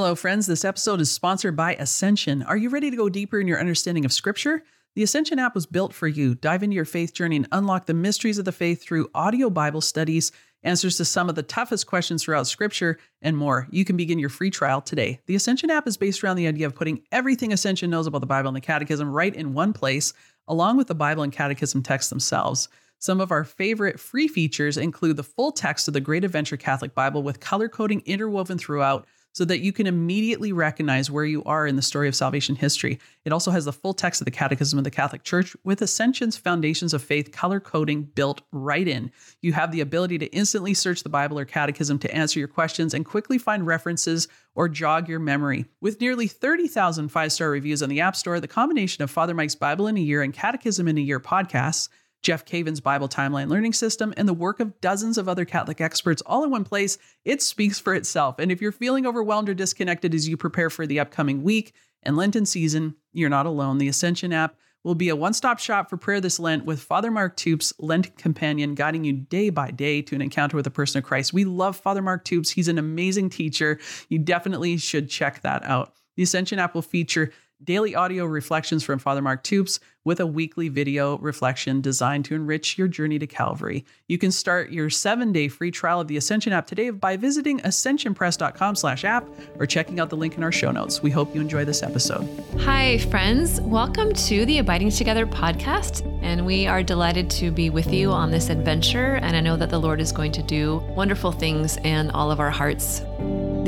Hello, friends. This episode is sponsored by Ascension. Are you ready to go deeper in your understanding of Scripture? The Ascension app was built for you. Dive into your faith journey and unlock the mysteries of the faith through audio Bible studies, answers to some of the toughest questions throughout Scripture, and more. You can begin your free trial today. The Ascension app is based around the idea of putting everything Ascension knows about the Bible and the Catechism right in one place, along with the Bible and Catechism texts themselves. Some of our favorite free features include the full text of the Great Adventure Catholic Bible with color coding interwoven throughout so that you can immediately recognize where you are in the story of salvation history. It also has the full text of the Catechism of the Catholic Church with Ascension's Foundations of Faith color coding built right in. You have the ability to instantly search the Bible or Catechism to answer your questions and quickly find references or jog your memory. With nearly 30,000 five star reviews on the App Store, the combination of Father Mike's Bible in a Year and Catechism in a Year podcasts Jeff Cavins' Bible Timeline Learning System, and the work of dozens of other Catholic experts all in one place, it speaks for itself. And if you're feeling overwhelmed or disconnected as you prepare for the upcoming week and Lenten season, you're not alone. The Ascension app will be a one stop shop for prayer this Lent with Father Mark Toups, Lent companion, guiding you day by day to an encounter with the person of Christ. We love Father Mark Toups. He's an amazing teacher. You definitely should check that out. The Ascension app will feature daily audio reflections from Father Mark Toups with a weekly video reflection designed to enrich your journey to Calvary. You can start your seven-day free trial of the Ascension app today by visiting ascensionpress.com slash app or checking out the link in our show notes. We hope you enjoy this episode. Hi, friends. Welcome to the Abiding Together podcast. And we are delighted to be with you on this adventure. And I know that the Lord is going to do wonderful things in all of our hearts.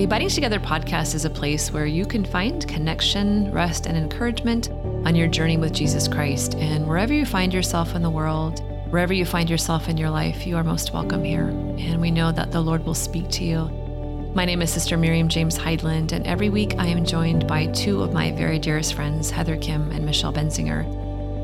The Abiding Together podcast is a place where you can find connection, rest, and encouragement on your journey with Jesus Christ. And wherever you find yourself in the world, wherever you find yourself in your life, you are most welcome here. And we know that the Lord will speak to you. My name is Sister Miriam James Heidland, and every week I am joined by two of my very dearest friends, Heather Khym and Michelle Benzinger.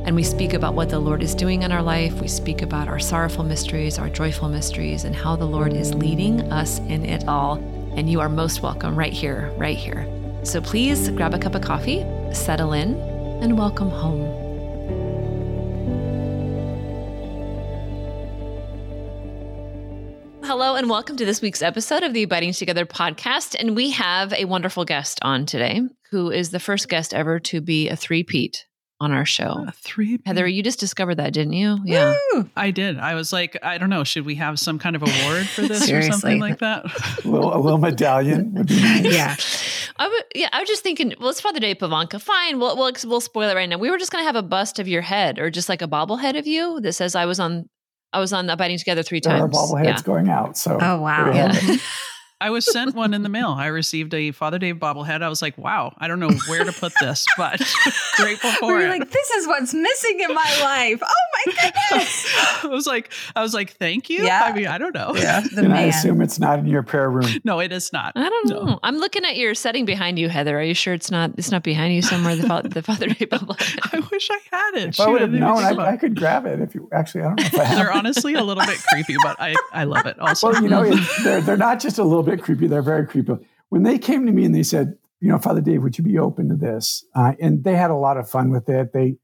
And we speak about what the Lord is doing in our life. We speak about our sorrowful mysteries, our joyful mysteries, and how the Lord is leading us in it all and you are most welcome right here, right here. So please grab a cup of coffee, settle in, and welcome home. Hello, and welcome to this week's episode of the Abiding Together podcast. And we have a wonderful guest on today who is the first guest ever to be a three-peat on our show. three. Heather, you just discovered that, didn't you? Yeah. Woo! I did. I was like, I don't know, should we have some kind of award for this or something like that? a, little, a little medallion would be nice. Yeah. I would, yeah, I was just thinking, well, it's Father Dave Pivonka. Fine, we'll, we'll, we'll spoil it right now. We were just going to have a bust of your head or just like a bobblehead of you that says I was on I was on Abiding Together three there times. There are bobbleheads yeah. going out. So Oh wow. Yeah. I was sent one in the mail. I received a Father Dave bobblehead. I was like, wow, I don't know where to put this, but grateful for Were it. like, this is what's missing in my life. Oh my goodness. I was like, I was like, thank you. Yeah. I mean, I don't know. Yeah. The and I assume it's not in your prayer room. No, it is not. I don't No. know. I'm looking at your setting behind you, Heather. Are you sure it's not? It's not behind you somewhere. The, fa- the Father Dave Bible. I wish I had it. If I would have known, I, I could grab it. If you actually, I don't know if I have. They're honestly a little bit creepy, but I, I love it also. Well, you know, it, they're they're not just a little bit creepy; they're very creepy. When they came to me and they said, you know, Father Dave, would you be open to this? Uh, and they had a lot of fun with it. They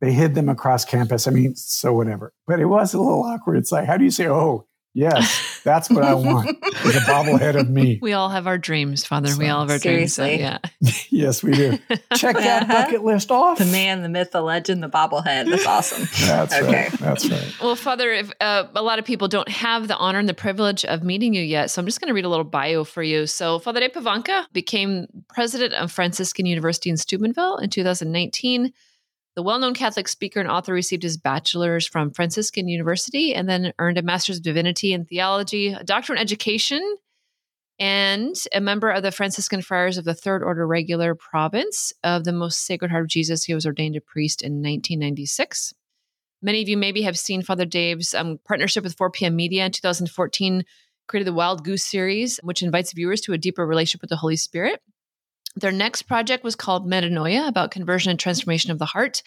they hid them across campus. I mean, so whatever. But it was a little awkward. It's like, how do you say, oh, yes, that's what I want? Is a bobblehead of me. We all have our dreams, Father. we all have our Seriously. dreams. So, yes, we do. Check that Uh-huh. bucket list off. The man, the myth, the legend, the bobblehead. That's awesome. That's Okay. right. That's right. Well, Father, if, uh, a lot of people don't have the honor and the privilege of meeting you yet, so I'm just going to read a little bio for you. So, Father Dave Pivonka became president of Franciscan University in Steubenville in 2019. The well known Catholic speaker and author received his bachelor's from Franciscan University and then earned a master's of divinity in theology, a doctorate in education, and a member of the Franciscan Friars of the Third Order Regular Province of the Most Sacred Heart of Jesus. He was ordained a priest in 1996. Many of you maybe have seen Father Dave's um, partnership with 4 p.m. Media in 2014, created the Wild Goose series, which invites viewers to a deeper relationship with the Holy Spirit. Their next project was called Metanoia, about conversion and transformation of the heart.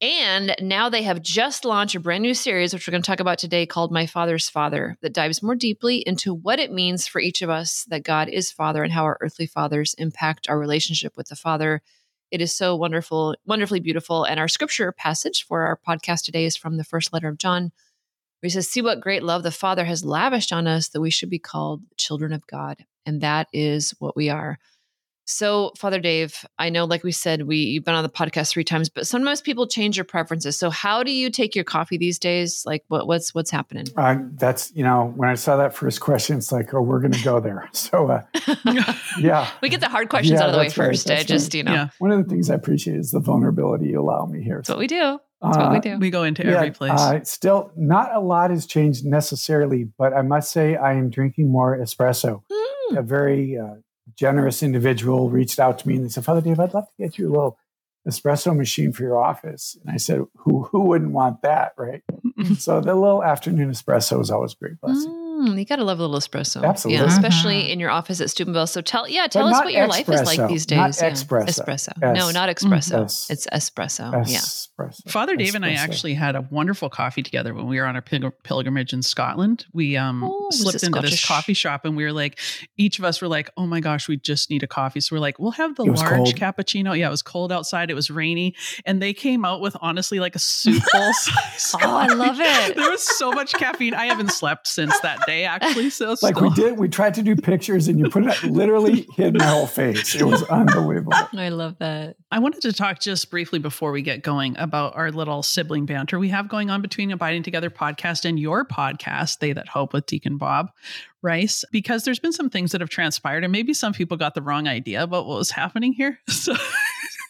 And now they have just launched a brand new series, which we're going to talk about today, called My Father's Father, that dives more deeply into what it means for each of us that God is Father and how our earthly fathers impact our relationship with the Father. It is so wonderful, wonderfully beautiful. And our scripture passage for our podcast today is from the first letter of John, where he says, See what great love the Father has lavished on us that we should be called children of God. And that is what we are. So, Father Dave, I know, like we said, we you've been on the podcast three times, but sometimes people change your preferences. So, how do you take your coffee these days? Like, what, what's what's happening? Uh, that's you know, when I saw that first question, it's like, oh, we're going to go there. So, uh, yeah, we get the hard questions Yeah, out of the way right, first. I that's just, you know, Yeah. one of the things I appreciate is the vulnerability you allow me here. that's what we do. That's what we Uh, do. We go into every place. Uh, still, not a lot has changed necessarily, but I must say I am drinking more espresso. Mm. A very uh, generous individual reached out to me and they said, Father Dave, I'd love to get you a little espresso machine for your office. And I said, Who who wouldn't want that, right? so the little afternoon espresso is always a great blessing. Mm, you gotta love a little espresso. Absolutely. Yeah, especially Mhm. in your office at Steubenville. So tell yeah, tell But us what your life is like espresso, these not days. Yeah. espresso. Espresso. Es- No, not espresso. Es- It's espresso. yeah. Espresso. Father Dave and I actually had a wonderful coffee together when we were on our pil- pilgrimage in Scotland. We um, Oh, slipped it into this coffee shop and we were like, each of us were like, oh my gosh, we just need a coffee. So we're like, we'll have the large cold. cappuccino. Yeah, it was cold outside. It was rainy. And they came out with honestly like a soup bowl size. Oh, I love it. There was so much caffeine. I haven't slept since that day, actually. So Like still- we did, we tried to do pictures and you put it literally hid my whole face. It was unbelievable. I love that. I wanted to talk just briefly before we get going about our little sibling banter we have going on between Abiding Together podcast and your podcast, They That Hope with Deacon Bob Rice, because there's been some things that have transpired and maybe some people got the wrong idea about what was happening here. So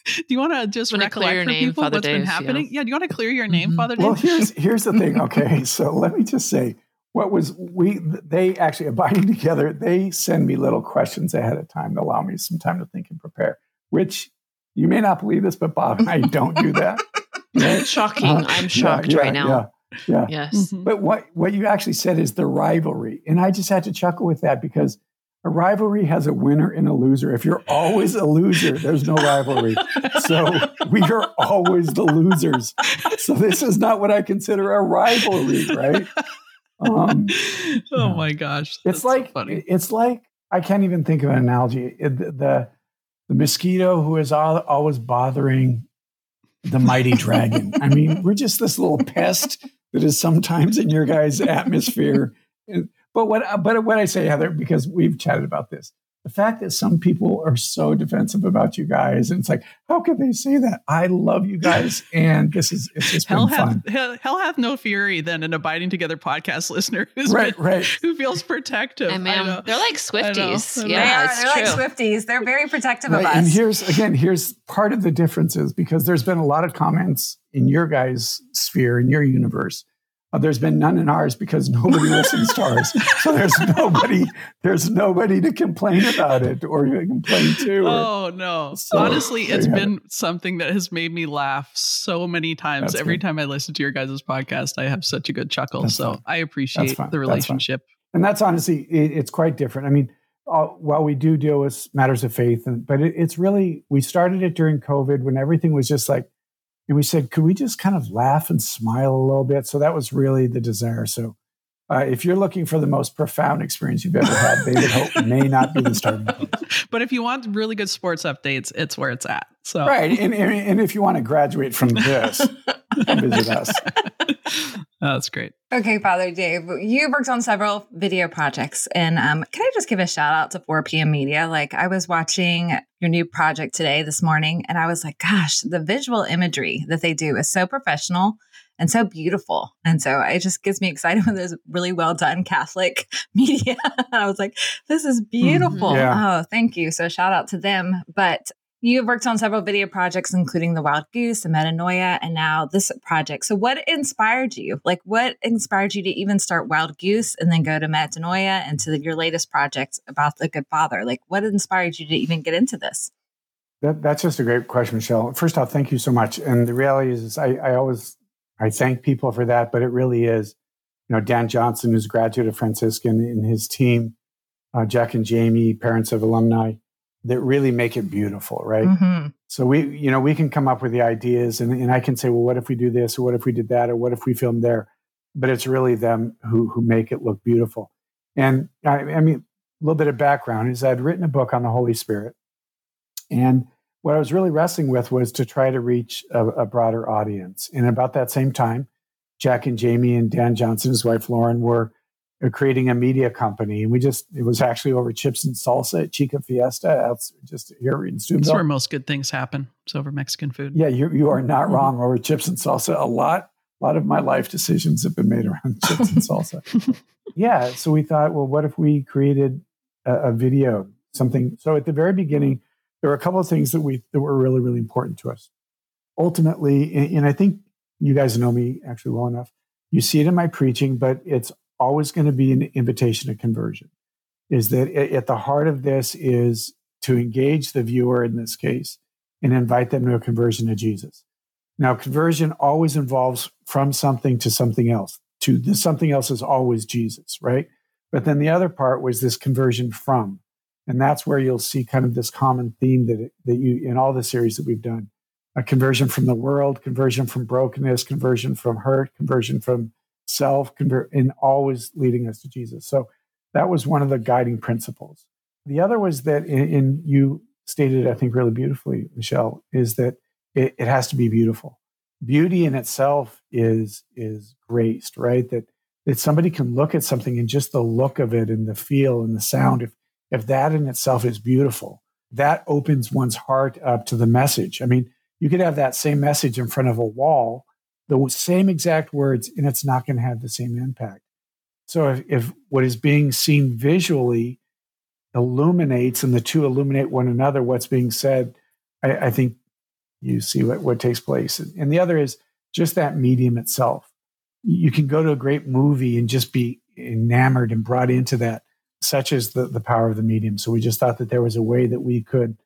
do you want to just Wanna recollect clear your for name, people Father what's been happening? yeah. Yeah. do you want to clear your name, Mhm. Father Dave? Well, here's here's the thing. Okay, so let me just say what was we they actually abiding together. They send me little questions ahead of time to allow me some time to think and prepare. Which you may not believe this, but Bob and I don't do that. Right? Shocking. Uh, I'm shocked yeah, right now. Yeah, yeah. Yes. Mhm. But what what you actually said is the rivalry, and I just had to chuckle with that because a rivalry has a winner and a loser. If you're always a loser, there's no rivalry. So we are always the losers. So this is not what I consider a rivalry, right? Um, oh my gosh. it's that's so like funny. it's like I can't even think of an analogy. It- the, the mosquito who is all, always bothering the mighty dragon. I mean, we're just this little pest that is sometimes in your guys' atmosphere. And- But what but what I say, Heather, because we've chatted about this, the fact that some people are so defensive about you guys, and it's like, how could they say that? I love you guys, and this is it's just Hell been fun. hell, hell hath no fury than an abiding together podcast listener who's Right, been- right. who feels protective. And I man, know. they're like I Swifties. I know. They Yeah, are. it's They're true. like Swifties. They're very protective Right, of us. And here's again, here's part of the differences because there's been a lot of comments in your guys' sphere, in your universe. Uh, there's been none in ours because nobody listens to ours. So there's nobody, there's nobody to complain about it or complain to. or- Oh no! So, Honestly, it's been something that has made me laugh so many times. That's Every good. time I listen to your guys' podcast, I have such a good chuckle. That's so. I appreciate the That's relationship. and that's honestly, it, it's quite different. I mean, uh, while we do deal with matters of faith, and, but it, it's really, we started it during COVID when everything was just like, and we said, could we just kind of laugh and smile a little bit? So that was really the desire. So uh, if you're looking for the most profound experience you've ever had, They That Hope may not be the starting point. But if you want really good sports updates, it's where it's at. So Right. And, and, and if you want to graduate from this, visit us. Oh, that's great. Okay, Father Dave, you worked on several video projects. And um, can I just give a shout out to 4 p.m. Media? Like, I was watching your new project today, this morning, and I was like, gosh, the visual imagery that they do is so professional and so beautiful. And so it just gets me excited when there's really well done Catholic media. I was like, this is beautiful. Yeah. Oh, thank you. So shout out to them. But You've worked on several video projects, including The Wild Goose, The Metanoia, and now this project. So, what inspired you? Like, what inspired you to even start Wild Goose and then go to Metanoia and to your latest project about the Good Father? Like, what inspired you to even get into this? That, that's just a great question, Michelle. First off, thank you so much. And the reality is, I, I always I thank people for that, but it really is, you know, Dan Johnson, who's a graduate of Franciscan, and his team, uh, Jack and Jamie, parents of alumni, that really make it beautiful, right? Mm-hmm. So we, you know, we can come up with the ideas, and, and I can say, well, what if we do this, or what if we did that, or what if we filmed there? But it's really them who who make it look beautiful. And I, I mean, a little bit of background is I'd written a book on the Holy Spirit, and what I was really wrestling with was to try to reach a, a broader audience. And about that same time, Jack and Jamie and Dan Johnson, his wife Lauren, were uh, creating a media company. And we just, it was actually over chips and salsa at Chica Fiesta. That's just here in Steubenville. That's where most good things happen. It's over Mexican food. Yeah, you, you are not mm-hmm. wrong. Over chips and salsa, a lot, a lot of my life decisions have been made around chips and salsa. yeah. So we thought, well, what if we created a, a video, something? So at the very beginning, there were a couple of things that we that were really, really important to us. Ultimately, and, and I think you guys know me actually well enough. You see it in my preaching, but it's always going to be an invitation to conversion. Is that at the heart of this is to engage the viewer in this case and invite them to a conversion to Jesus. Now, conversion always involves from something to something else. To this something else is always Jesus, right? But then the other part was this conversion from, and that's where you'll see kind of this common theme that that you in all the series that we've done: a conversion from the world, conversion from brokenness, conversion from hurt, conversion from self, convert, and always leading us to Jesus. So that was one of the guiding principles. The other was that, in, you stated, I think, really beautifully, Michelle, is that it, it has to be beautiful. Beauty in itself is is graced, right? That that somebody can look at something and just the look of it and the feel and the sound, if if that in itself is beautiful, that opens one's heart up to the message. I mean, you could have that same message in front of a wall the same exact words and it's not going to have the same impact. So if, if, what is being seen visually illuminates and the two illuminate one another, what's being said, I, I think you see what, what takes place. And, and the other is just that medium itself. You can go to a great movie and just be enamored and brought into that, such as the, the power of the medium. So we just thought that there was a way that we could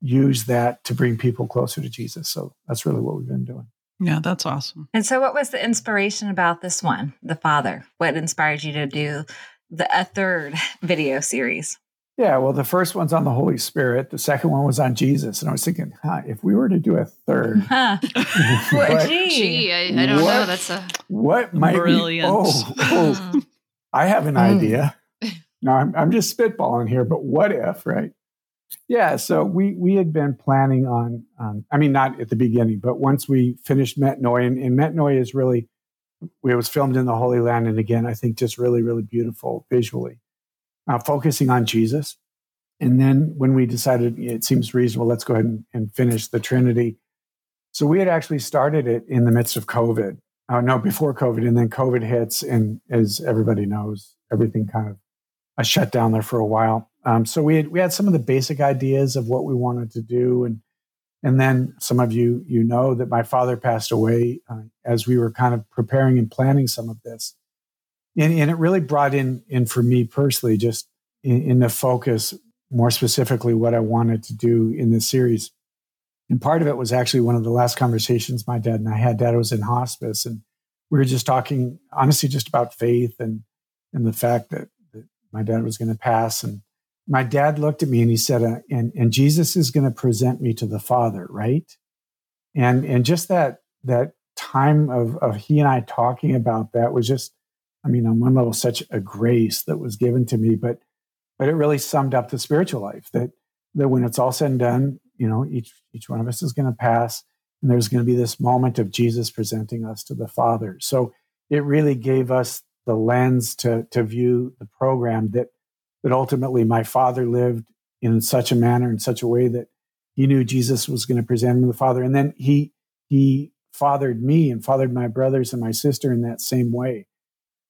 use that to bring people closer to Jesus. So that's really what we've been doing. Yeah, that's awesome. And so, what was the inspiration about this one, The Father? What inspired you to do the a third video series? Yeah, well, the first one's on the Holy Spirit. The second one was on Jesus, and I was thinking, huh, if we were to do a third, huh. what, gee, gee I, I, don't what, know. That's a what might brilliant. Be, oh, oh I have an mm. idea. Now I'm, I'm just spitballing here, but what if, right? Yeah, so we we had been planning on, um, I mean, not at the beginning, but once we finished Metanoia, and, and Metanoia is really, it was filmed in the Holy Land, and again, I think just really, really beautiful visually, uh, focusing on Jesus. And then when we decided it seems reasonable, let's go ahead and, and finish the Trinity. So we had actually started it in the midst of COVID. Uh, no, before COVID, and then COVID hits, and as everybody knows, everything kind of uh, shut down there for a while. Um, so we had, we had some of the basic ideas of what we wanted to do, and and then some of you you know that my father passed away uh, as we were kind of preparing and planning some of this, and, and it really brought in in for me personally just in, in the focus more specifically what I wanted to do in this series. And part of it was actually one of the last conversations my dad and I had. Dad was in hospice, and we were just talking honestly just about faith and and the fact that, that my dad was going to pass and my dad looked at me and he said, uh, and, and Jesus is going to present me to the Father, right? And, and just that, that time of, of he and I talking about that was just, I mean, on one level, such a grace that was given to me, but, but it really summed up the spiritual life that, that when it's all said and done, you know, each, each one of us is going to pass and there's going to be this moment of Jesus presenting us to the Father. So it really gave us the lens to, to view the program that that ultimately my father lived in such a manner, in such a way that he knew Jesus was going to present him to the Father. And then he he fathered me and fathered my brothers and my sister in that same way.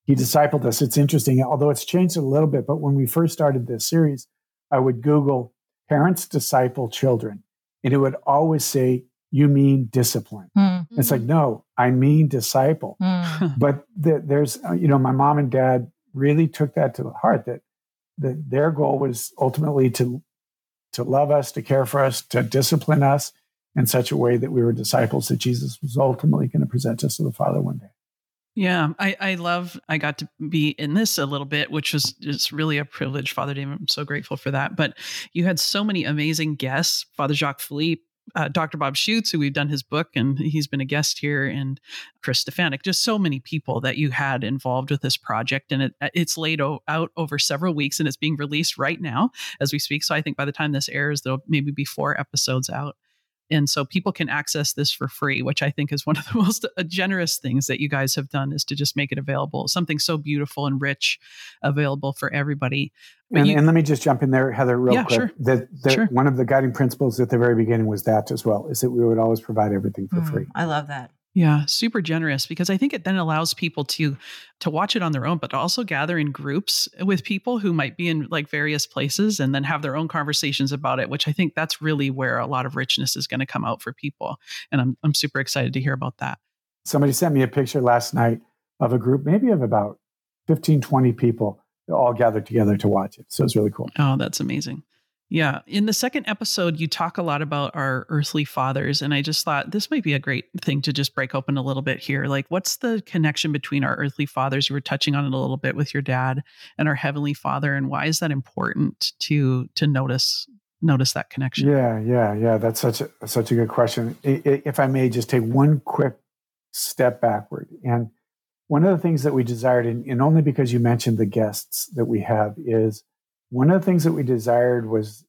He discipled us. It's interesting, although it's changed a little bit. But when we first started this series, I would Google parents disciple children, and it would always say, "You mean discipline?" Mm-hmm. It's like, no, I mean disciple. Mm. but the, there's, uh, you know, my mom and dad really took that to the heart that that their goal was ultimately to to love us, to care for us, to discipline us in such a way that we were disciples that Jesus was ultimately going to present us to the Father one day. Yeah, I, I love I got to be in this a little bit, which was just really a privilege, Father David. I'm so grateful for that. But you had so many amazing guests, Father Jacques Philippe, uh, Dr. Bob Schuchts, who we've done his book and he's been a guest here, and Chris Stefanick, just so many people that you had involved with this project. And it, uh, it's laid o- out over several weeks and it's being released right now as we speak. So I think by the time this airs, there'll maybe be four episodes out. And so people can access this for free, which I think is one of the most uh, generous things that you guys have done is to just make it available. Something so beautiful and rich available for everybody. And, you, and, let me just jump in there, Heather, real yeah, quick. Sure. That, that sure. one of the guiding principles at the very beginning was that as well, is that we would always provide everything for Mm, free. I love that. Yeah, super generous because I think it then allows people to to watch it on their own, but also gather in groups with people who might be in like various places and then have their own conversations about it, which I think that's really where a lot of richness is going to come out for people. And I'm I'm super excited to hear about that. Somebody sent me a picture last night of a group, maybe of about 15, 20 people that all gathered together to watch it. So it's really cool. Oh, that's amazing. Yeah. In the second episode, you talk a lot about our earthly fathers. And I just thought this might be a great thing to just break open a little bit here. Like, what's the connection between our earthly fathers? You were touching on it a little bit with your dad and our heavenly father. And why is that important to to notice notice that connection? Yeah, yeah, yeah. That's such a such a good question. If I may just take one quick step backward. And one of the things that we desired, and only because you mentioned the guests that we have, is one of the things that we desired was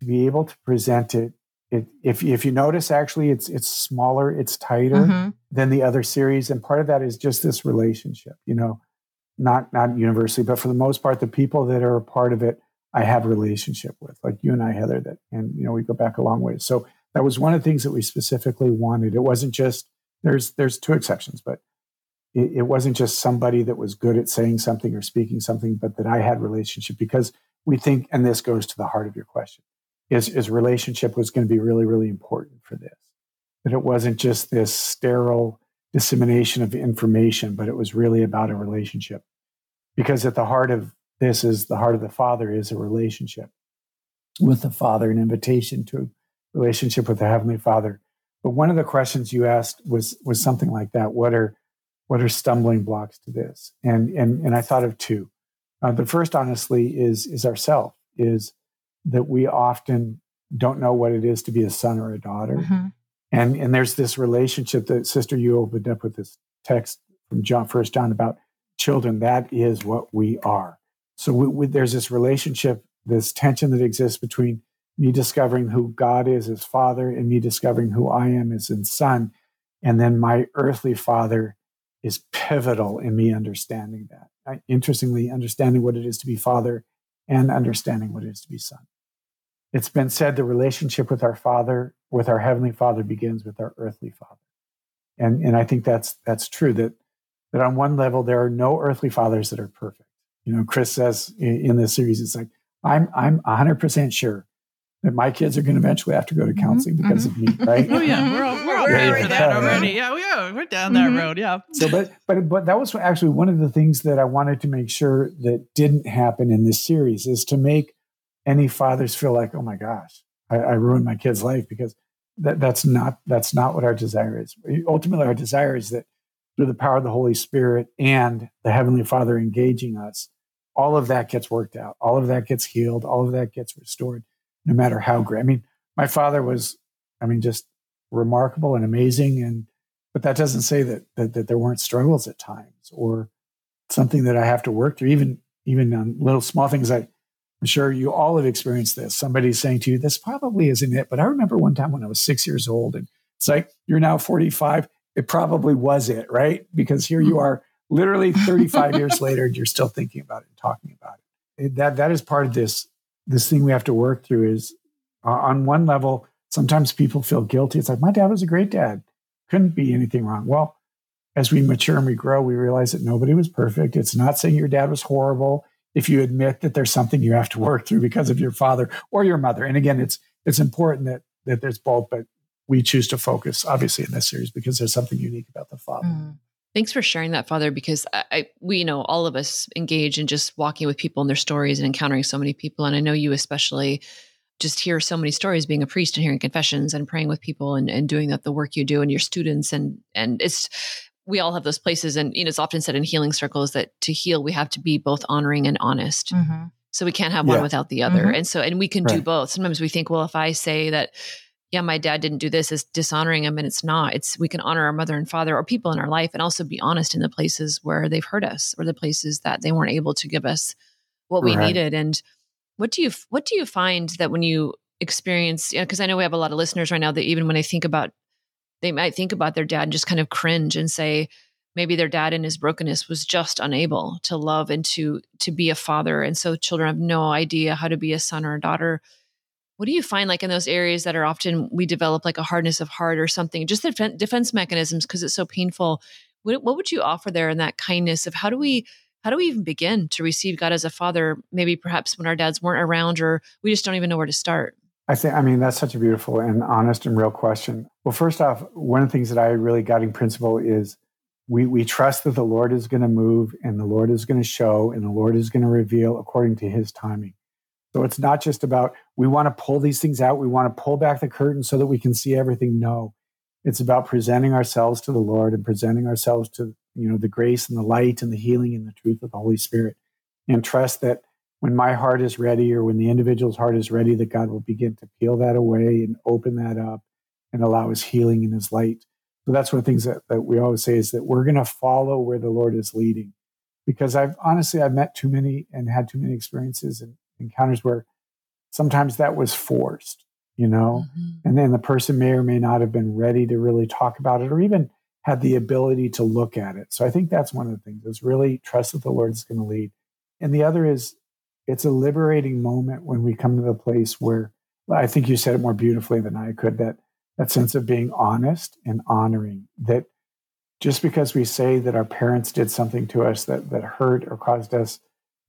to be able to present it. it if if you notice, actually, it's it's smaller, it's tighter Mhm. than the other series, and part of that is just this relationship. You know, not not universally, but for the most part, the people that are a part of it, I have a relationship with, like you and I, Heather. That and you know we go back a long way. So that was one of the things that we specifically wanted. It wasn't just there's there's two exceptions, but it, it wasn't just somebody that was good at saying something or speaking something, but that I had relationship because we think, and this goes to the heart of your question, is, is relationship was going to be really, really important for this. That it wasn't just this sterile dissemination of information, but it was really about a relationship. Because at the heart of this is the heart of the Father is a relationship with the Father, an invitation to relationship with the Heavenly Father. But one of the questions you asked was was something like that. What are what are stumbling blocks to this? And and and I thought of two. Uh, the first, honestly, is is ourself. Is that we often don't know what it is to be a son or a daughter, Mhm. and and there's this relationship that Sister you opened up with this text from John First John about children. That is what we are. So we, we, there's this relationship, this tension that exists between me discovering who God is as Father and me discovering who I am as in Son, and then my earthly Father is pivotal in me understanding that. I, interestingly, understanding what it is to be father and understanding what it is to be son. It's been said the relationship with our father, with our heavenly father, begins with our earthly father, and and I think that's that's true. That that on one level there are no earthly fathers that are perfect. You know, Chris says in, in this series, it's like I'm I'm 100 percent sure that my kids are going to eventually have to go to counseling because of me, right? Oh yeah, we're all, we're all We're ready already for that there. already. Yeah, we are. We're down that Mhm. road. Yeah. so but but but that was actually one of the things that I wanted to make sure that didn't happen in this series is to make any fathers feel like, oh my gosh, I, I ruined my kid's life because that that's not that's not what our desire is. Ultimately, our desire is that through the power of the Holy Spirit and the Heavenly Father engaging us, all of that gets worked out, all of that gets healed, all of that gets restored, no matter how great. I mean, my father was, I mean, just remarkable and amazing and but that doesn't say that, that that there weren't struggles at times or something that I have to work through. Even even on little small things. I, I'm sure you all have experienced this. Somebody's saying to you, "This probably isn't it," but I remember one time when I was six years old, and it's like you're now 45. It probably was it, right? Because here you mm-hmm. are, literally 35 years later, and you're still thinking about it and talking about it. It- That that is part of this this thing we have to work through. Is uh, on one level, sometimes people feel guilty. It's like my dad was a great dad couldn't be anything wrong. Well, as we mature and we grow, we realize that nobody was perfect. It's not saying your dad was horrible if you admit that there's something you have to work through because of your father or your mother. And again, it's it's important that that there's both, but we choose to focus obviously in this series because there's something unique about the father. Mm. Thanks for sharing that, Father, because I, I, we, you know, all of us engage in just walking with people and their stories and encountering so many people. And I know you especially just hear so many stories being a priest and hearing confessions and praying with people and, and doing that the work you do and your students and and it's we all have those places and you know it's often said in healing circles that to heal we have to be both honoring and honest Mhm. so we can't have one Yeah. without the other Mhm. and so and we can do both sometimes we think well if i say that yeah my dad didn't do this is dishonoring him and it's not. It's we can honor our mother and father or people in our life and also be honest in the places where they've hurt us or the places that they weren't able to give us what we Right. needed. And what do you what do you find that when you experience because I know we have a lot of listeners right now that even when they think about they might think about their dad and just kind of cringe and say maybe their dad in his brokenness was just unable to love and to to be a father. And so children have no idea how to be a son or a daughter what do you find like in those areas that are often we develop like a hardness of heart or something just the defense mechanisms because it's so painful what, what would you offer there in that kindness of how do we how do we even begin to receive god as a father maybe perhaps when our dads weren't around or we just don't even know where to start I think, I mean, that's such a beautiful and honest and real question. Well, first off, one of the things that I really guiding principle is we, we trust that the Lord is going to move and the Lord is going to show and the Lord is going to reveal according to his timing. So it's not just about we want to pull these things out, we want to pull back the curtain so that we can see everything. No. It's about presenting ourselves to the Lord and presenting ourselves to, you know, the grace and the light and the healing and the truth of the Holy Spirit. And trust that when my heart is ready or when the individual's heart is ready, that God will begin to peel that away and open that up and allow his healing and his light. So that's one of the things that, that we always say is that we're going to follow where the Lord is leading. Because I've honestly, I've met too many and had too many experiences and encounters where sometimes that was forced, you know, mm-hmm. and then the person may or may not have been ready to really talk about it or even had the ability to look at it. So I think that's one of the things is really trust that the Lord is going to lead. And the other is it's a liberating moment when we come to the place where I think you said it more beautifully than I could that that sense of being honest and honoring that just because we say that our parents did something to us that that hurt or caused us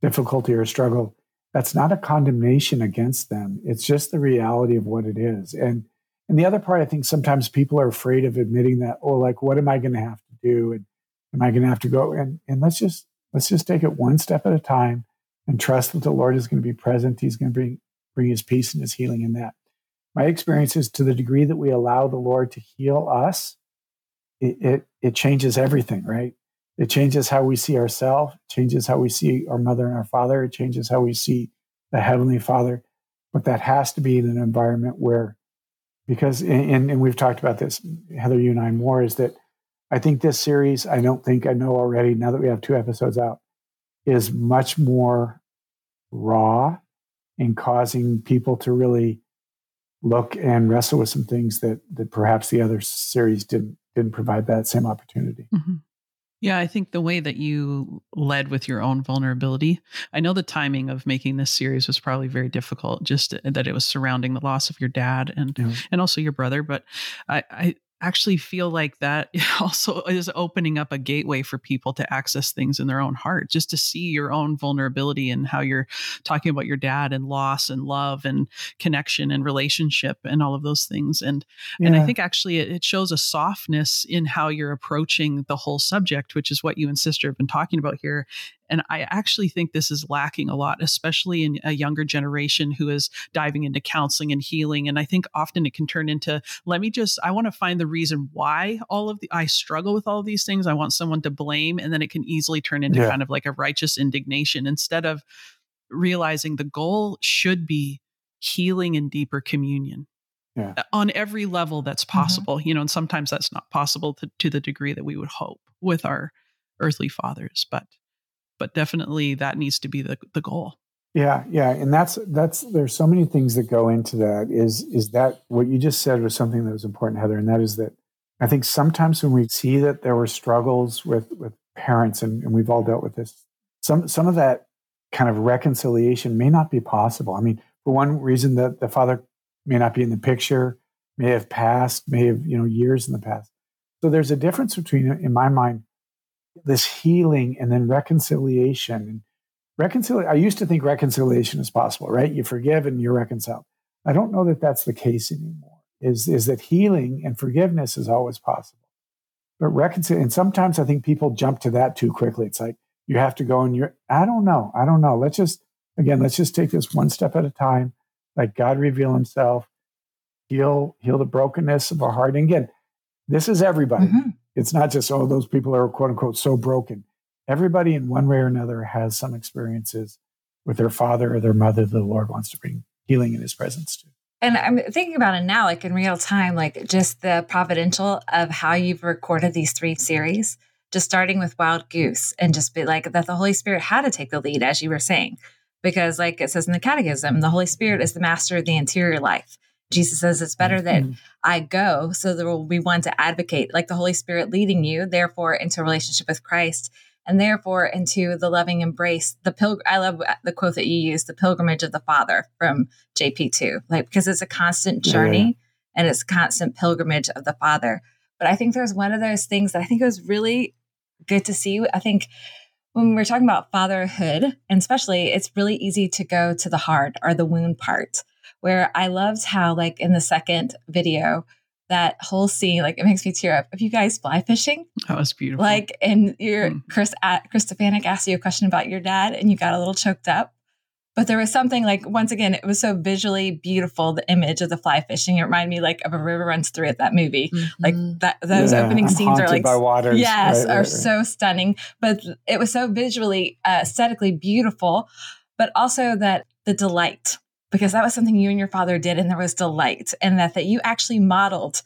difficulty or struggle that's not a condemnation against them it's just the reality of what it is and and the other part i think sometimes people are afraid of admitting that oh like what am i going to have to do and am i going to have to go and and let's just let's just take it one step at a time and trust that the Lord is going to be present. He's going to bring, bring his peace and his healing in that. My experience is to the degree that we allow the Lord to heal us, it, it, it changes everything, right? It changes how we see ourselves, changes how we see our mother and our father, it changes how we see the Heavenly Father. But that has to be in an environment where, because, and, and we've talked about this, Heather, you and I more, is that I think this series, I don't think I know already, now that we have two episodes out, is much more raw in causing people to really look and wrestle with some things that that perhaps the other series didn't didn't provide that same opportunity. Mm-hmm. Yeah, I think the way that you led with your own vulnerability, I know the timing of making this series was probably very difficult, just that it was surrounding the loss of your dad and yeah. and also your brother. But I, I actually feel like that also is opening up a gateway for people to access things in their own heart just to see your own vulnerability and how you're talking about your dad and loss and love and connection and relationship and all of those things and yeah. and i think actually it, it, shows a softness in how you're approaching the whole subject which is what you and sister have been talking about here and I actually think this is lacking a lot, especially in a younger generation who is diving into counseling and healing. And I think often it can turn into, let me just, I want to find the reason why all of the, I struggle with all of these things. I want someone to blame. And then it can easily turn into yeah. kind of like a righteous indignation instead of realizing the goal should be healing and deeper communion. Yeah. on every level that's mm-hmm. possible mm-hmm. you know and sometimes that's not possible to, to the degree that we would hope with our earthly fathers but but definitely that needs to be the, the goal. Yeah yeah and that's that's there's so many things that go into that is is that what you just said was something that was important heather and that is that i think sometimes when we see that there were struggles with with parents and, and we've all dealt with this some some of that kind of reconciliation may not be possible. I mean for one reason that the father may not be in the picture may have passed may have you know years in the past. So there's a difference between in my mind this healing and then reconciliation. Reconciliation, I used to think reconciliation is possible, right? You forgive and you're reconciled. I don't know that that's the case anymore. Is, is that healing and forgiveness is always possible. But reconcile, and sometimes I think people jump to that too quickly. It's like you have to go and you're, I don't know. I don't know. Let's just, again, let's just take this one step at a time. Let God reveal himself, heal, heal the brokenness of our heart. And again, this is everybody. Mm-hmm. It's not just, oh, those people are quote unquote so broken. Everybody in one way or another has some experiences with their father or their mother the Lord wants to bring healing in his presence to. And I'm thinking about it now, like in real time, like just the providential of how you've recorded these three series, just starting with Wild Goose and just be like that the Holy Spirit had to take the lead, as you were saying. because, like it says in the Catechism, the Holy Spirit is the master of the interior life. Jesus says it's better that mm-hmm. I go so there will be one to advocate, like the Holy Spirit leading you, therefore, into a relationship with Christ and therefore into the loving embrace. The pilgr I love the quote that you use, the pilgrimage of the Father from JP2, like because it's a constant journey yeah. and it's constant pilgrimage of the Father. But I think there's one of those things that I think was really good to see. I think when we're talking about fatherhood, and especially, it's really easy to go to the heart or the wound part where I loved how, like in the second video, that whole scene, like it makes me tear up. If you guys fly fishing, that was beautiful. Like, and your mm. Chris at Chris Stefanick asked you a question about your dad, and you got a little choked up. But there was something like once again, it was so visually beautiful. The image of the fly fishing, it reminded me like of a river runs through it. That movie, mm-hmm. like that, those yeah, opening I'm scenes are like by waters. Yes, right, are right, so stunning. But it was so visually, uh, aesthetically beautiful, but also that the delight because that was something you and your father did and there was delight and that that you actually modeled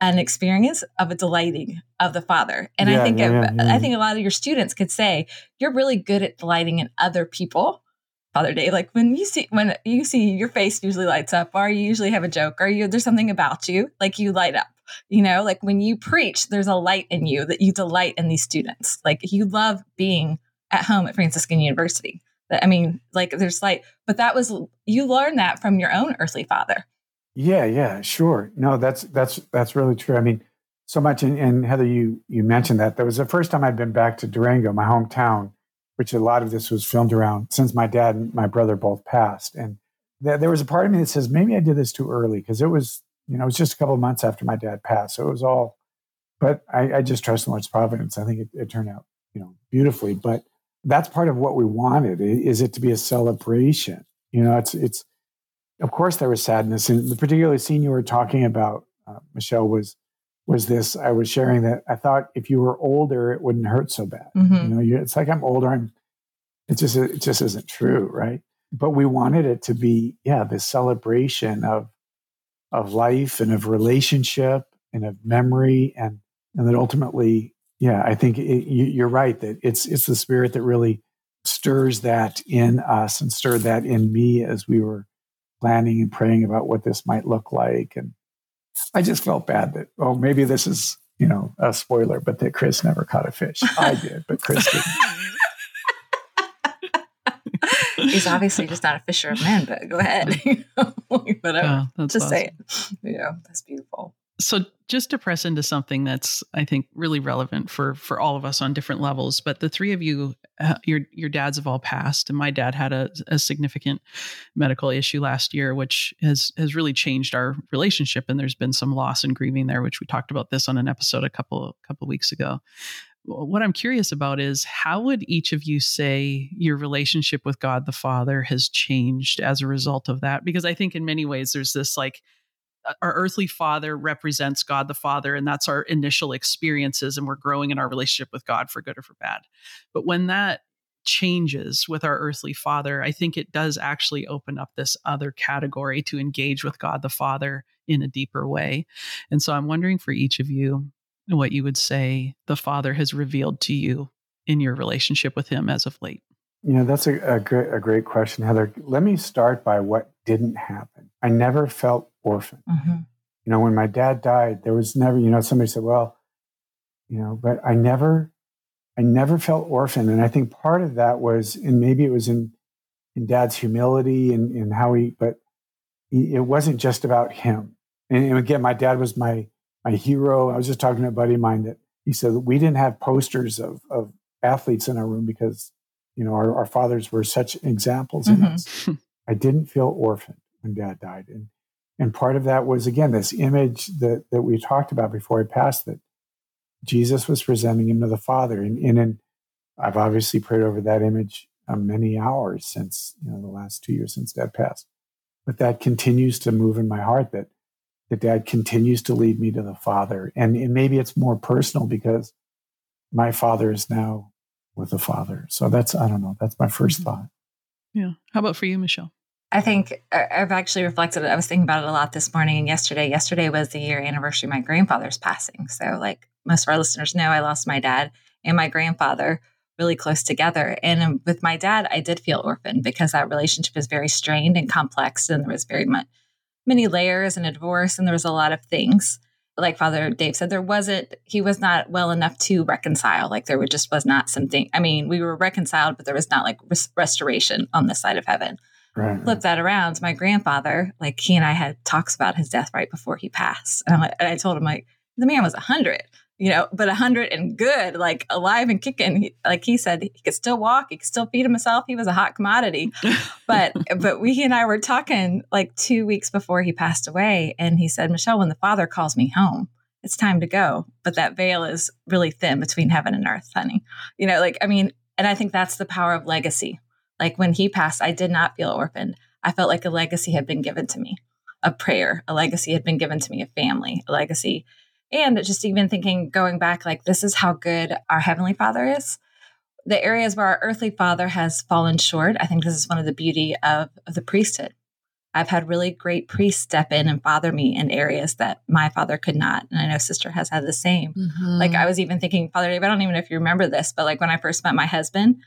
an experience of a delighting of the father. And yeah, i think yeah, yeah, i think a lot of your students could say you're really good at delighting in other people. Father Dave like when you see when you see your face usually lights up or you usually have a joke or you there's something about you like you light up you know? Like when you preach there's a light in you that you delight in these students. Like you love being at home at franciscan university I mean, like there's like, but that was you learned that from your own earthly father. Yeah, yeah, sure. No, that's that's that's really true. I mean, so much. And, and Heather, you you mentioned that that was the first time I'd been back to Durango, my hometown, which a lot of this was filmed around since my dad and my brother both passed. And th- there was a part of me that says maybe I did this too early because it was you know it was just a couple months after my dad passed, so it was all. But I, I just trust the Lord's providence. I think it, it turned out you know beautifully, but that's part of what we wanted is it to be a celebration. You know it's it's of course there was sadness and the particular scene you were talking about uh, michelle was was this. I was sharing that i thought if you were older it wouldn't hurt so bad. Mm-hmm. you know you, it's like i'm older and it just it just isn't true right? But we wanted it to be yeah this celebration of of life and of relationship and of memory and and that ultimately yeah, I think it, you're right that it's it's the spirit that really stirs that in us and stirred that in me as we were planning and praying about what this might look like. And I just felt bad that oh maybe this is you know a spoiler, but that Chris never caught a fish. I did, but Chris didn't. He's obviously just not a fisher of men, but go ahead. but yeah, just awesome. say it. Yeah, that's beautiful so just to press into something that's i think really relevant for for all of us on different levels but the three of you uh, your your dads have all passed and my dad had a, a significant medical issue last year which has has really changed our relationship and there's been some loss and grieving there which we talked about this on an episode a couple couple weeks ago. What i'm curious about is how would each of you say your relationship with god the father has changed as a result of that? Because i think in many ways there's this like Uh, our earthly father represents God the Father, and that's our initial experiences, and we're growing in our relationship with God for good or for bad. But when that changes with our earthly father, I think it does actually open up this other category to engage with God the Father in a deeper way. And so I'm wondering for each of you what you would say the Father has revealed to you in your relationship with Him as of late. You know, that's a, a, great, a great question, Heather. Let me start by what didn't happen. I never felt orphaned. Mm-hmm. You know, when my dad died, there was never, you know, somebody said, well, you know, but I never, I never felt orphaned. And I think part of that was, and maybe it was in, in dad's humility and, and how he, but he, it wasn't just about him. And, and again, my dad was my, my hero. I was just talking to a buddy of mine that he said that we didn't have posters of, of athletes in our room because, you know, our, our fathers were such examples mm-hmm. in us. I didn't feel orphaned when dad died. And and part of that was again this image that that we talked about before he passed that Jesus was presenting him to the Father. And, and, and I've obviously prayed over that image um, many hours since you know the last two years since dad passed. But that continues to move in my heart that that dad continues to lead me to the Father. And, and maybe it's more personal because my father is now with the Father. So that's I don't know. That's my 1st mm-hmm. thought. Yeah. How about for you, Michelle? I think I've actually reflected. I was thinking about it a lot this morning and yesterday. Yesterday was the year anniversary of my grandfather's passing. So, like most of our listeners know, I lost my dad and my grandfather really close together. And um, with my dad, I did feel orphaned because that relationship is very strained and complex, and there was very much many layers and a divorce, and there was a lot of things. Like Father Dave said, there wasn't, he was not well enough to reconcile. Like there just was not something, I mean, we were reconciled, but there was not like res- restoration on this side of heaven. Right. Flip that around. My grandfather, like he and I had talks about his death right before he passed. And, like, and I told him, like, the man was 100 you know, but a hundred and good, like alive and kicking. He, like he said, he could still walk, he could still feed himself. He was a hot commodity. But but we and I were talking like two weeks before he passed away, and he said, Michelle, when the Father calls me home, it's time to go. But that veil is really thin between heaven and earth, honey. You know, like I mean, and I think that's the power of legacy. Like when he passed, I did not feel orphaned. I felt like a legacy had been given to me, a prayer, a legacy had been given to me, a family, a legacy and just even thinking, going back, like, this is how good our Heavenly Father is. The areas where our earthly father has fallen short, I think this is one of the beauty of, of the priesthood. I've had really great priests step in and father me in areas that my father could not. And I know sister has had the same. Mm-hmm. Like I was even thinking, Father Dave, I don't even know if you remember this, but like when I first met my husband,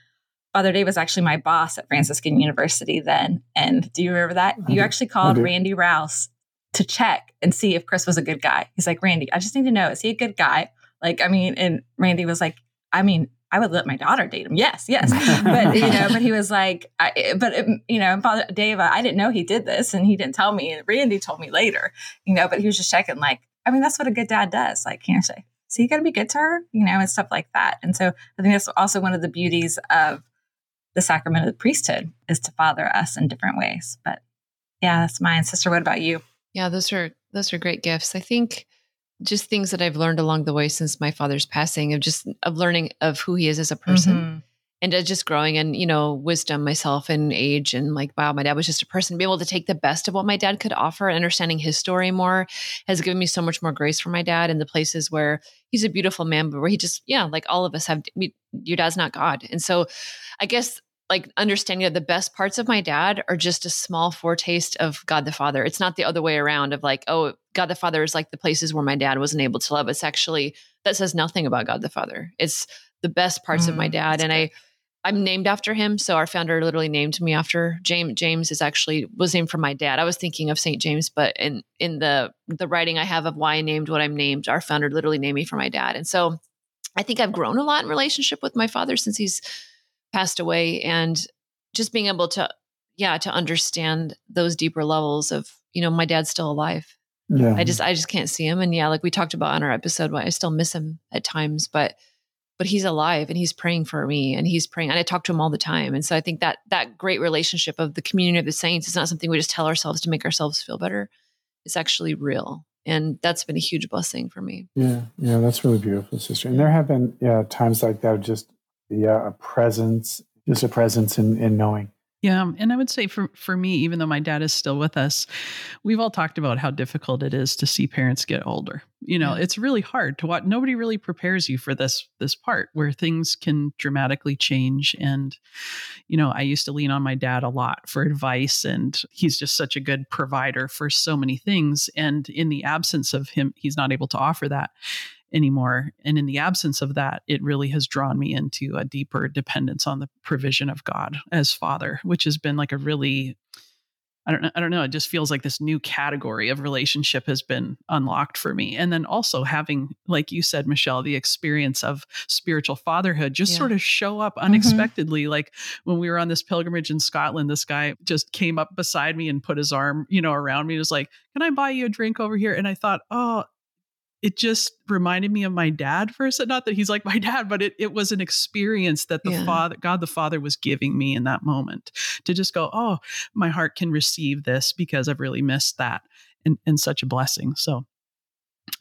Father Dave was actually my boss at Franciscan University then. And do you remember that? You actually called Randy Rouse to check and see if Chris was a good guy. He's like, Randy, I just need to know, is he a good guy? Like, I mean, and Randy was like, I mean, I would let my daughter date him. Yes, yes. but, you know, but he was like, I, but, um, you know, Father Dave, I didn't know he did this and he didn't tell me. And Randy told me later, you know, but he was just checking, like, I mean, that's what a good dad does. Like, can't say, so you got to be good to her, you know, and stuff like that. And so I think that's also one of the beauties of the sacrament of the priesthood is to father us in different ways. But yeah, that's mine. Sister, what about you? Yeah, those are those are great gifts. I think just things that I've learned along the way since my father's passing of just of learning of who he is as a person. Mm-hmm. And just growing in, you know, wisdom myself and age and like, wow, my dad was just a person. Be able to take the best of what my dad could offer and understanding his story more has given me so much more grace for my dad and the places where he's a beautiful man, but where he just, yeah, like all of us have, we, your dad's not God. And so I guess like understanding that the best parts of my dad are just a small foretaste of God the Father. It's not the other way around of like, oh, God the Father is like the places where my dad wasn't able to love. It's actually that says nothing about God the Father. It's the best parts mm, of my mm, dad. And. I I'm named after him. So our founder literally named me after James. James is actually was named for my dad. I was thinking of St. James, but in in the the writing I have of why I named what I'm named, our founder literally named me for my dad. And so I think I've grown a lot in relationship with my father since he's passed away and just being able to yeah to understand those deeper levels of you know my dad's still alive. Yeah. I just i just can't see him. And yeah like we talked about on our episode why i still miss him at times but but he's alive and he's praying for me and he's praying and i talk to him all the time. And so i think that that great relationship of the community of the saints is not something we just tell ourselves to make ourselves feel better. It's actually real. And that's been a huge blessing for me. Yeah. Yeah that's really beautiful sister. And there have been yeah times like that just yeah, a presence, just a presence in, in knowing. Yeah, and I would say for for me, even though my dad is still with us, we've all talked about how difficult it is to see parents get older. You know, yeah. it's really hard to watch. Nobody really prepares you for this this part where things can dramatically change. And you know, I used to lean on my dad a lot for advice, and he's just such a good provider for so many things. And in the absence of him, he's not able to offer that anymore. And in the absence of that, it really has drawn me into a deeper dependence on the provision of God as Father, which has been like a really I don't know. I don't know. It just feels like this new category of relationship has been unlocked for me. And then also having, like you said, Michelle, the experience of spiritual fatherhood just yeah. sort of show up mm-hmm. unexpectedly. Mm-hmm. Like when we were on this pilgrimage in Scotland, this guy just came up beside me and put his arm, you know, around me. He was like, Can I buy you a drink over here? And I thought, Oh, it just reminded me of my dad for a second. Not that he's like my dad, but it, it was an experience that the yeah. Father, God the Father, was giving me in that moment to just go, oh, my heart can receive this because I've really missed that and, and such a blessing. So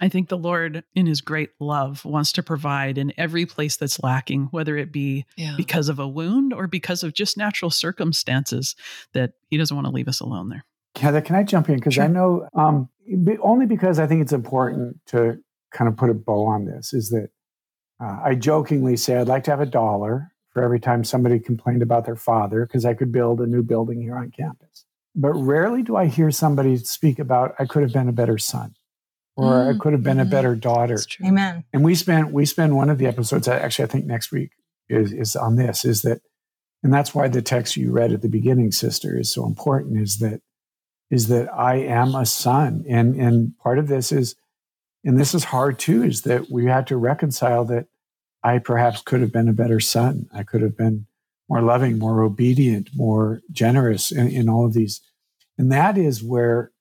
I think the Lord, in his great love, wants to provide in every place that's lacking, whether it be yeah. because of a wound or because of just natural circumstances, that he doesn't want to leave us alone there. Heather, can I jump in? Because sure. I know um, only because I think it's important to kind of put a bow on this is that uh, I jokingly say I'd like to have a dollar for every time somebody complained about their father because I could build a new building here on campus. But rarely do I hear somebody speak about I could have been a better son or mm, I could have been mm-hmm. a better daughter. Amen. And we spent we spend one of the episodes actually I think next week is, is on this is that, and that's why the text you read at the beginning, sister, is so important. Is that is that I am a son, and and part of this is, and this is hard too, is that we had to reconcile that I perhaps could have been a better son. I could have been more loving, more obedient, more generous in, in all of these, and that is where,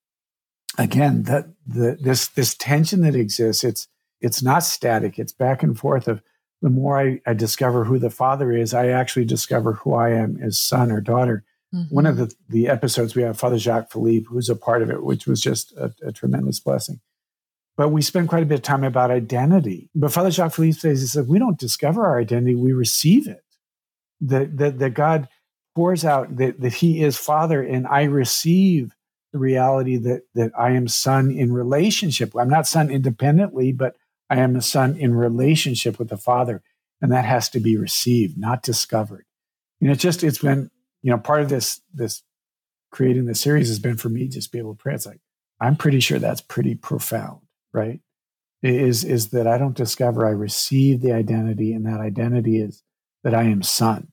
again, that the this this tension that exists. It's it's not static. It's back and forth of the more I, I, discover who the father is, I actually discover who I am as son or daughter. Mm-hmm. One of mm-hmm. the, the episodes we have Father Jacques Philippe, who's a part of it, which was just a, a, tremendous blessing. But we spend quite a bit of time about identity. But Father Jacques Philippe says, he said, we don't discover our identity, we receive it. That, that, that God pours out that, that he is father and I receive the reality that, that I am son in relationship. I'm not son independently, but I am a son in relationship with the Father, and that has to be received, not discovered. You know, it's just it's been you know part of this this creating the series has been for me just be able to pray. It's like I'm pretty sure that's pretty profound, right? Is is that I don't discover, I receive the identity, and that identity is that I am son.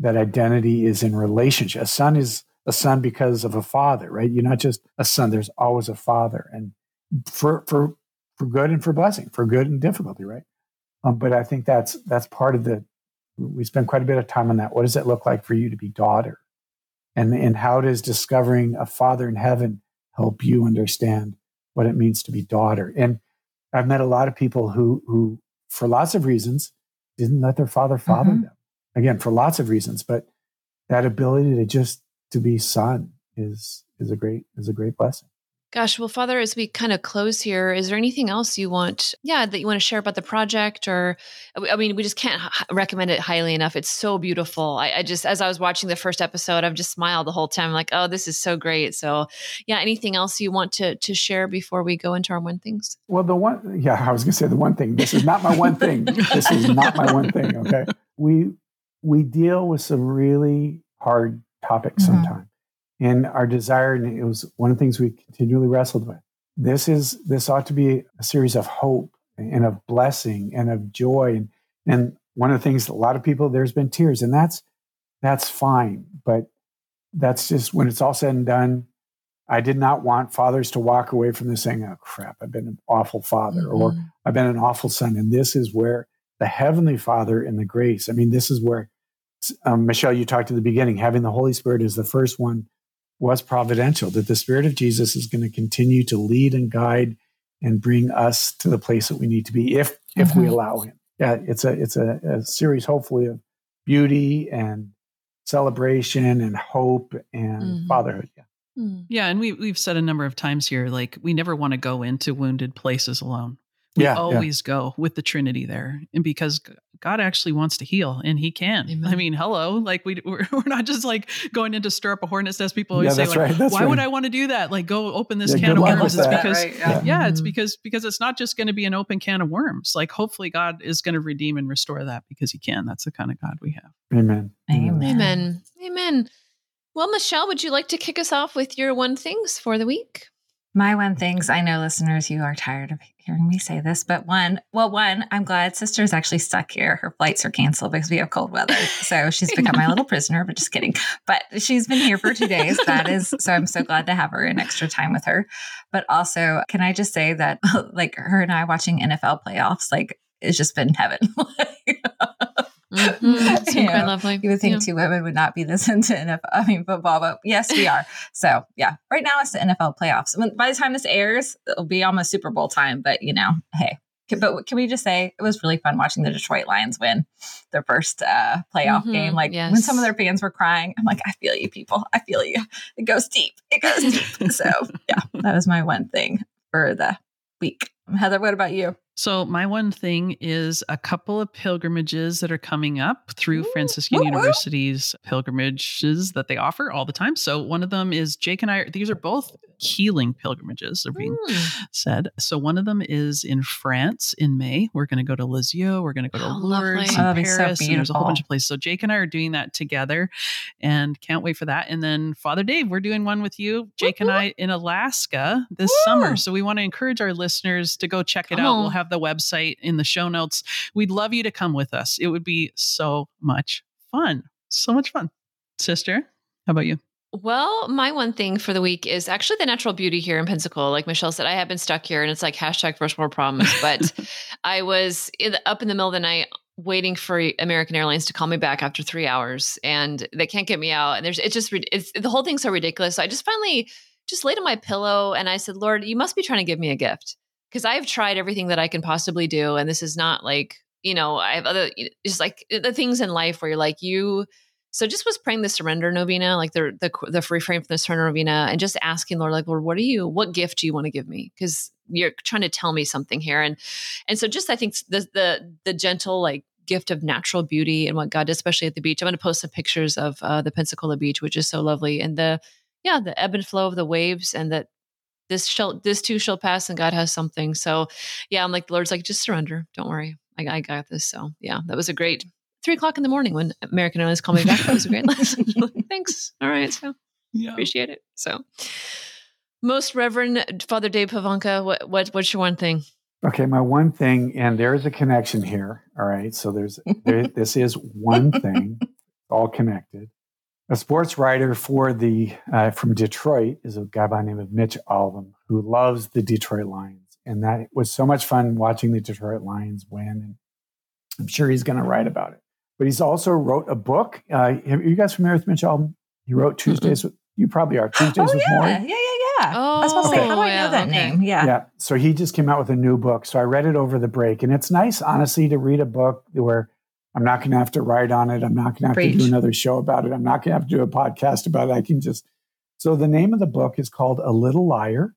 That identity is in relationship. A son is a son because of a father, right? You're not just a son. There's always a father, and for for for good and for blessing, for good and difficulty, right? Um, but I think that's that's part of the. We spend quite a bit of time on that. What does it look like for you to be daughter, and and how does discovering a Father in heaven help you understand what it means to be daughter? And I've met a lot of people who who, for lots of reasons, didn't let their father father mm-hmm. them. Again, for lots of reasons, but that ability to just to be son is is a great is a great blessing. Gosh, well, Father, as we kind of close here, is there anything else you want, yeah, that you want to share about the project? Or, I mean, we just can't h- recommend it highly enough. It's so beautiful. I, I, just, as I was watching the first episode, I've just smiled the whole time, like, oh, this is so great. So, yeah, anything else you want to to share before we go into our one things? Well, the one, yeah, I was going to say the one thing. This is not my one thing. this is not my one thing. Okay, we we deal with some really hard topics mm-hmm. sometimes in our desire. And it was one of the things we continually wrestled with. This is this ought to be a series of hope and of blessing and of joy. And, and one of the things a lot of people there's been tears, and that's that's fine. But that's just when it's all said and done. I did not want fathers to walk away from this saying, "Oh crap, I've been an awful father," mm-hmm. or "I've been an awful son." And this is where the heavenly Father and the grace. I mean, this is where um, Michelle, you talked at the beginning. Having the Holy Spirit is the first one was providential, that the Spirit of Jesus is going to continue to lead and guide and bring us to the place that we need to be if mm-hmm. if we mm-hmm. allow him. Yeah, it's a it's a, a, series hopefully of beauty and celebration and hope and mm-hmm. fatherhood. Yeah. Mm. Yeah, and we we've said a number of times here, like we never want to go into wounded places alone. We yeah, always yeah. go with the Trinity there, and because God actually wants to heal and he can. Amen. I mean, hello, like we, we're, we're not just like going in to stir up a hornet's nest. People always yeah, say, like, right, why right. would I want to do that? Like go open this yeah, can of worms. It's because, right, yeah. yeah. it's mm-hmm. because, because it's not just going to be an open can of worms. Like hopefully God is going to redeem and restore that because he can. That's the kind of God we have. Amen. Amen. Amen. Amen. Well, Michelle, would you like to kick us off with your one things for the week? My one things, I know listeners, you are tired of hearing me say this, but one, well, one, I'm glad sister's actually stuck here. Her flights are canceled because we have cold weather. So she's become my little prisoner, but just kidding. But she's been here for two days. That is, so I'm so glad to have her and extra time with her. But also, can I just say that like her and I watching NFL playoffs, like it's just been heaven. Mm-hmm. you know, lovely. You would think yeah. two women would not be this into NFL. I mean, football, but yes, we are. so yeah, right now it's the NFL playoffs. When, by the time this airs, it'll be almost Super Bowl time. But you know, hey, can, but can we just say it was really fun watching the Detroit Lions win their first uh, playoff mm-hmm. game? Like yes. when some of their fans were crying, I'm like, I feel you, people. I feel you. It goes deep. It goes deep. so yeah, that was my one thing for the week. Heather, what about you? So, my one thing is a couple of pilgrimages that are coming up through Ooh, Franciscan University's pilgrimages that they offer all the time. So, one of them is Jake and I, these are both healing pilgrimages, are being mm. said. So, one of them is in France in May. We're going to go to Lisieux, we're going to go to oh, Lourdes, oh, Paris, so and there's a whole bunch of places. So, Jake and I are doing that together and can't wait for that. And then, Father Dave, we're doing one with you, Jake and I, in Alaska this Woo. summer. So, we want to encourage our listeners to go check it Come out. On. We'll have have the website in the show notes. We'd love you to come with us. It would be so much fun. So much fun. Sister, how about you? Well, my one thing for the week is actually the natural beauty here in Pensacola. Like Michelle said, I have been stuck here and it's like hashtag first world problems. But I was in the, up in the middle of the night waiting for American Airlines to call me back after three hours and they can't get me out. And there's, it's just, it's, the whole thing's so ridiculous. So I just finally just laid on my pillow and I said, Lord, you must be trying to give me a gift because I've tried everything that I can possibly do. And this is not like, you know, I have other, just like the things in life where you're like, you, so just was praying the surrender novena, like the the the refrain from the surrender novena, and just asking Lord, like, Lord, what are you? What gift do you want to give me? Because you're trying to tell me something here, and and so just I think the the the gentle like gift of natural beauty and what God does, especially at the beach. I'm going to post some pictures of uh, the Pensacola beach, which is so lovely, and the yeah the ebb and flow of the waves, and that this shall this too shall pass, and God has something. So yeah, I'm like the Lord's like just surrender, don't worry, I, I got this. So yeah, that was a great three o'clock in the morning when American Airlines called me back. That was a great lesson. Thanks. All right. So yeah. appreciate it. So most Reverend Father Dave Pivonka what, what what's your one thing? Okay, my one thing, and there is a connection here. All right, so there's there, this is one thing, all connected. A sports writer for the uh, from Detroit is a guy by the name of Mitch Albom who loves the Detroit Lions, and that was so much fun watching the Detroit Lions win. And I'm sure he's going to write about it but he's also wrote a book. Uh, are you guys familiar with Mitch Albom? He wrote Tuesdays with, you probably are, Tuesdays oh, with yeah. Morrie. Yeah, yeah, yeah. Oh, I was supposed to say, how do I know that okay. name? Yeah. Yeah. So he just came out with a new book. So I read it over the break. And it's nice, honestly, to read a book where I'm not going to have to write on it. I'm not going to have Preach. to do another show about it. I'm not going to have to do a podcast about it. I can just. So the name of the book is called A Little Liar.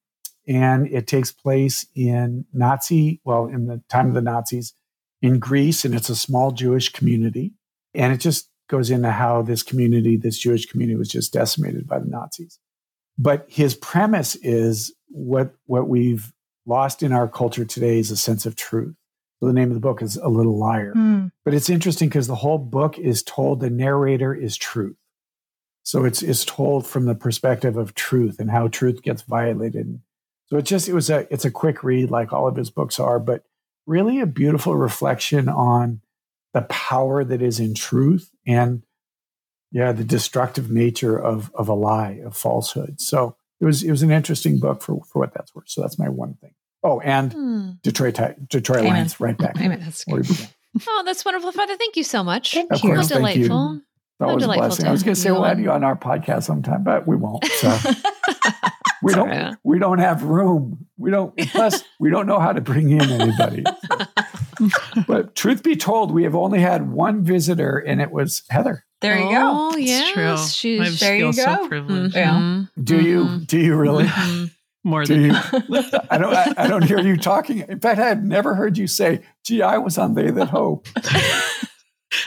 And it takes place in Nazi, well, in the time of the Nazis in Greece. And it's a small Jewish community. And it just goes into how this community, this Jewish community, was just decimated by the Nazis. But his premise is what, what we've lost in our culture today is a sense of truth. So the name of the book is A Little Liar. Mm. But it's interesting because the whole book is told the narrator is truth. So it's it's told from the perspective of truth and how truth gets violated. So it just it was a it's a quick read like all of his books are, but really a beautiful reflection on the power that is in truth and yeah the destructive nature of of a lie of falsehood so it was it was an interesting book for for what that's worth so that's my one thing oh and hmm. detroit detroit Amen. lions right back Amen. That's oh that's wonderful father thank you so much thank of you course, delightful you. that was a blessing i was going to say we'll have you on our podcast sometime but we won't so we don't right. we don't have room we don't plus we don't know how to bring in anybody so. but truth be told, we have only had one visitor, and it was Heather. There you oh, go. Oh, yeah, true. She's, there you go. So privileged. Mm-hmm. Do you? Mm-hmm. Do you really? Mm-hmm. More than you, I don't. I, I, don't hear you talking. In fact, I've never heard you say, "Gee, I was on They That Hope."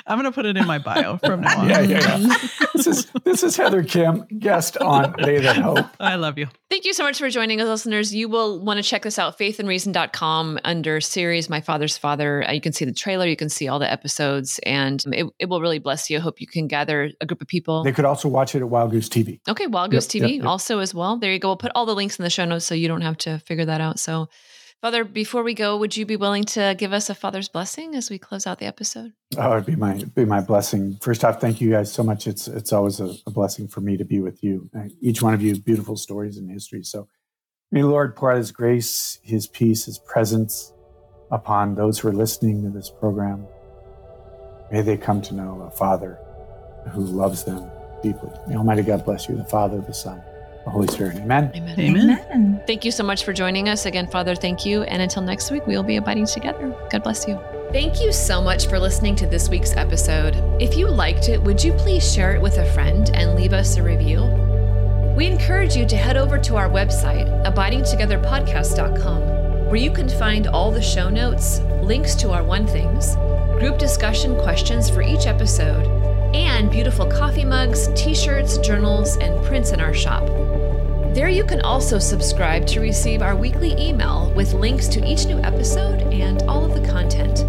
I'm going to put it in my bio from now on. yeah, yeah, yeah. this is this is Heather Khym, guest on They That Hope. I love you. Thank you so much for joining us, listeners. You will want to check this out, faithandreason.com under series My Father's Father. Uh, you can see the trailer, you can see all the episodes, and it, it will really bless you. I hope you can gather a group of people. They could also watch it at Wild Goose TV. Okay, Wild Goose yep, TV yep, yep. also as well. There you go. We'll put all the links in the show notes so you don't have to figure that out. So Father, before we go, would you be willing to give us a father's blessing as we close out the episode? Oh, it'd be my be my blessing. First off, thank you guys so much. It's it's always a, a blessing for me to be with you. Each one of you, beautiful stories and history. So, may the Lord pour out His grace, His peace, His presence upon those who are listening to this program. May they come to know a Father who loves them deeply. May Almighty God bless you, the Father, the Son, the Holy Spirit. Amen. Amen. Amen. Thank you so much for joining us. Again, Father, thank you. And until next week, we will be abiding together. God bless you. Thank you so much for listening to this week's episode. If you liked it, would you please share it with a friend and leave us a review? We encourage you to head over to our website, abidingtogetherpodcast.com, where you can find all the show notes, links to our one things, group discussion questions for each episode, and beautiful coffee mugs, t shirts, journals, and prints in our shop. There you can also subscribe to receive our weekly email with links to each new episode and all of the content.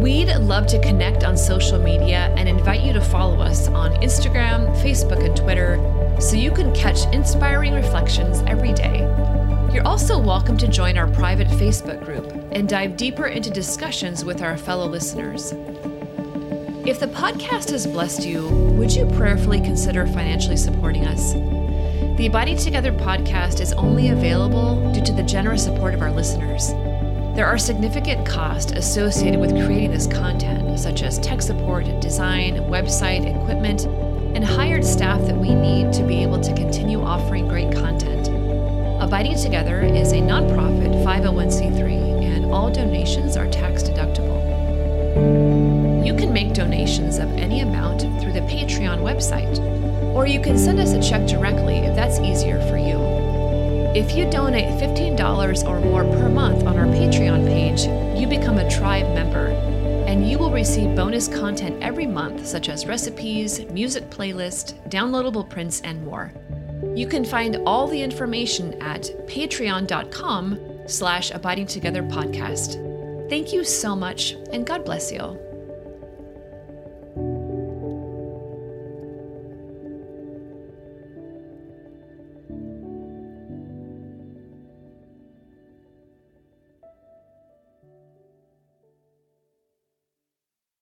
We'd love to connect on social media and invite you to follow us on Instagram, Facebook, and Twitter so you can catch inspiring reflections every day. You're also welcome to join our private Facebook group and dive deeper into discussions with our fellow listeners. If the podcast has blessed you, would you prayerfully consider financially supporting us? The Abiding Together podcast is only available due to the generous support of our listeners. There are significant costs associated with creating this content, such as tech support, design, website, equipment, and hired staff that we need to be able to continue offering great content. Abiding Together is a nonprofit 501c3, and all donations are tax deductible. You can make donations of any amount through the Patreon website, or you can send us a check directly if that's easier for you. If you donate $15 or more per month on our Patreon page, you become a tribe member, and you will receive bonus content every month, such as recipes, music playlist, downloadable prints, and more. You can find all the information at patreon.com slash abiding together podcast. Thank you so much, and God bless you.